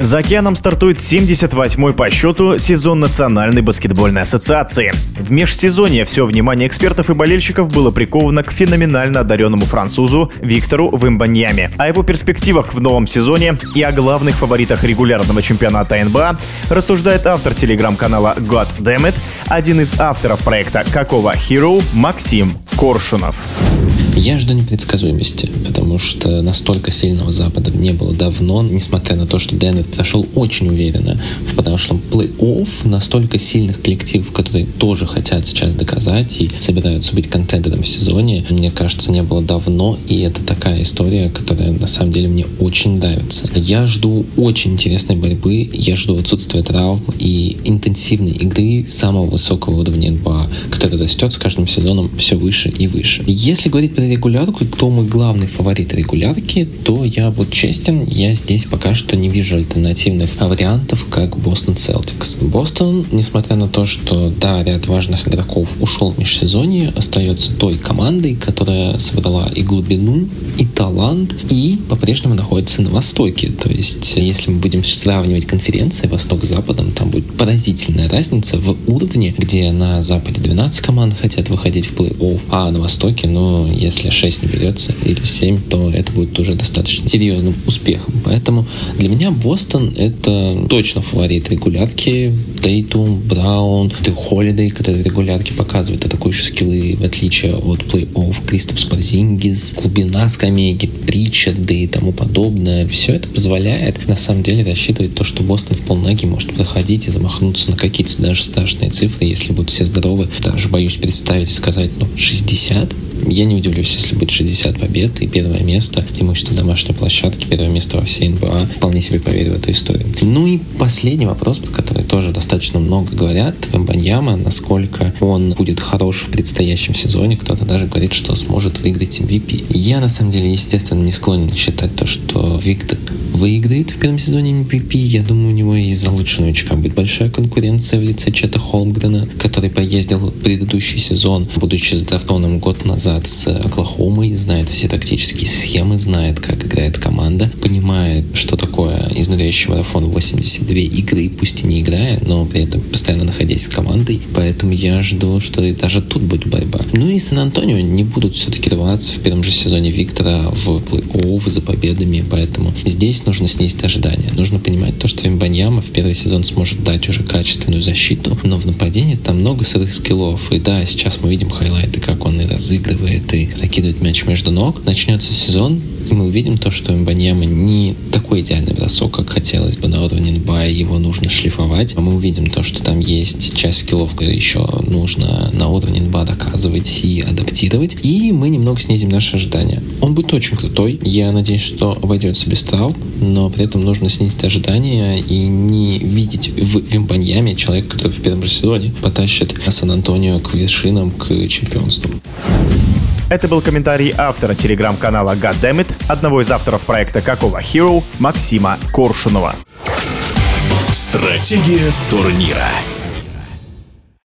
За океаном стартует 78-й по счету сезон Национальной баскетбольной ассоциации. В межсезонье все внимание экспертов и болельщиков было приковано к феноменально одаренному французу Виктору Вимбаньяме. О его перспективах в новом сезоне и о главных фаворитах регулярного чемпионата НБА рассуждает автор телеграм-канала God Damn It, один из авторов проекта «Какого Hero» Максим Коршунов. Я жду непредсказуемости, потому что настолько сильного Запада не было давно, несмотря на то, что Денвер прошел очень уверенно в прошлом плей-офф, настолько сильных коллективов, которые тоже хотят сейчас доказать и собираются быть контендером в сезоне, мне кажется, не было давно, и это такая история, которая на самом деле мне очень нравится. Я жду очень интересной борьбы, я жду отсутствия травм и интенсивной игры самого высокого уровня НБА, который растет с каждым сезоном все выше и выше. Если говорить про регулярку, кто мой главный фаворит регулярки, то я вот честен, я здесь пока что не вижу альтернативных вариантов, как Бостон Селтикс. Бостон, несмотря на то, что, да, ряд важных игроков ушел в межсезонье, остается той командой, которая собрала и глубину, и талант, и по-прежнему находится на Востоке. То есть, если мы будем сравнивать конференции Восток с Западом, там будет поразительная разница в уровне, где на Западе 12 команд хотят выходить в плей-офф, а на Востоке, ну, если если 6 не берется или 7, то это будет уже достаточно серьезным успехом. Поэтому для меня Бостон это точно фаворит регулярки. Тейтум, Браун, Холидей, который в регулярке показывает атакующие скиллы, в отличие от плей-офф, Кристопс Парзингис, глубина скамейки, Притчарды и тому подобное. Все это позволяет на самом деле рассчитывать то, что Бостон в полноги может проходить и замахнуться на какие-то даже страшные цифры, если будут все здоровы. Даже боюсь представить, сказать, ну, 60 я не удивлюсь, если будет 60 побед и первое место, преимущество домашней площадки, первое место во всей НБА. Вполне себе поверю в эту историю. Ну и последний вопрос, про который тоже достаточно много говорят. Вембаньяма, насколько он будет хорош в предстоящем сезоне. Кто-то даже говорит, что сможет выиграть MVP. Я, на самом деле, естественно, не склонен считать то, что Виктор выиграет в первом сезоне MVP. Я думаю, у него из-за лучшего новичка будет большая конкуренция в лице Чета Холмгрена, который поездил предыдущий сезон, будучи задрафтованным год назад с Оклахомой, знает все тактические схемы, знает, как играет команда, понимает, что такое изнуряющий марафон 82 игры, пусть и не играя, но при этом постоянно находясь с командой. Поэтому я жду, что и даже тут будет борьба. Ну и Сан-Антонио не будут все-таки рваться в первом же сезоне Виктора в плей-офф за победами, поэтому здесь здесь нужно снизить ожидания. Нужно понимать то, что Вимбаньяма в первый сезон сможет дать уже качественную защиту, но в нападении там много сырых скиллов. И да, сейчас мы видим хайлайты, как он и разыгрывает, и закидывает мяч между ног. Начнется сезон, и мы увидим то, что Мбаньяма не такой идеальный бросок, как хотелось нужно шлифовать. А мы увидим то, что там есть часть скиллов, еще нужно на уровне НБА доказывать и адаптировать. И мы немного снизим наши ожидания. Он будет очень крутой. Я надеюсь, что обойдется без травм, но при этом нужно снизить ожидания и не видеть в Вимбаньяме человека, который в первом сезоне потащит Сан-Антонио к вершинам, к чемпионству. Это был комментарий автора телеграм-канала Goddammit, одного из авторов проекта «Какого Hero» Максима Коршунова. Стратегия турнира.